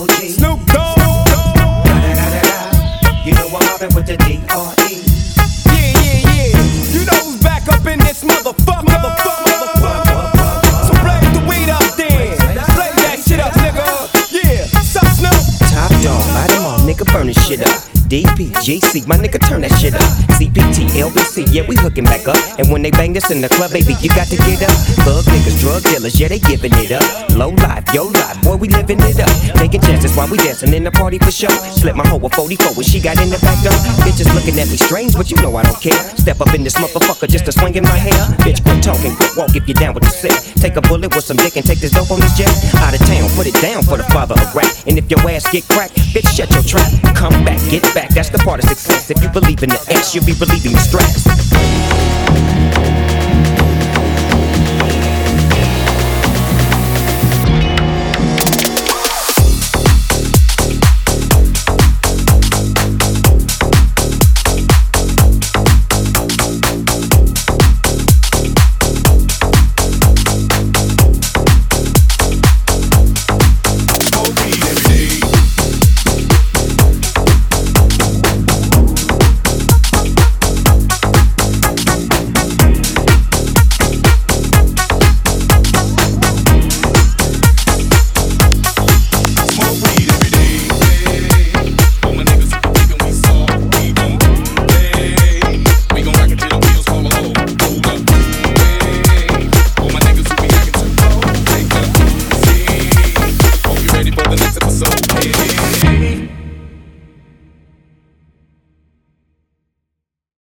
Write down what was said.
Double G. Snoop Dogg. You know I'm mobbing with the D.R.E. Yeah, yeah, yeah. You know who's back up in this motherfucker. So blaze the weed up then. Blaze that shit up, nigga. Yeah. Sup, Snoop? Top dog, light 'em all, nigga, burn this shit up. DPGC, my nigga, turn that shit up. CPT, LBC, yeah, we hooking back up. And when they bang this in the club, baby, you got to get up. Thug niggas, drug dealers, yeah, they giving it up. Low life, yo life, boy, we living it up. Taking chances while we dancing in the party for show. Slip my hoe a 44 when she got in the back door. Bitches looking at me strange, but you know I don't care. Step up in this motherfucker just to swing in my hair. Bitch, quit talking, quit walk if you down with the sick. Take a bullet with some dick and take this dope on this jet. Out of town, put it down for the father of rap. And if your ass get cracked, bitch, shut your trap. Come back, get back, that's the part of success. If you believe in the S, you'll be relieving the stress.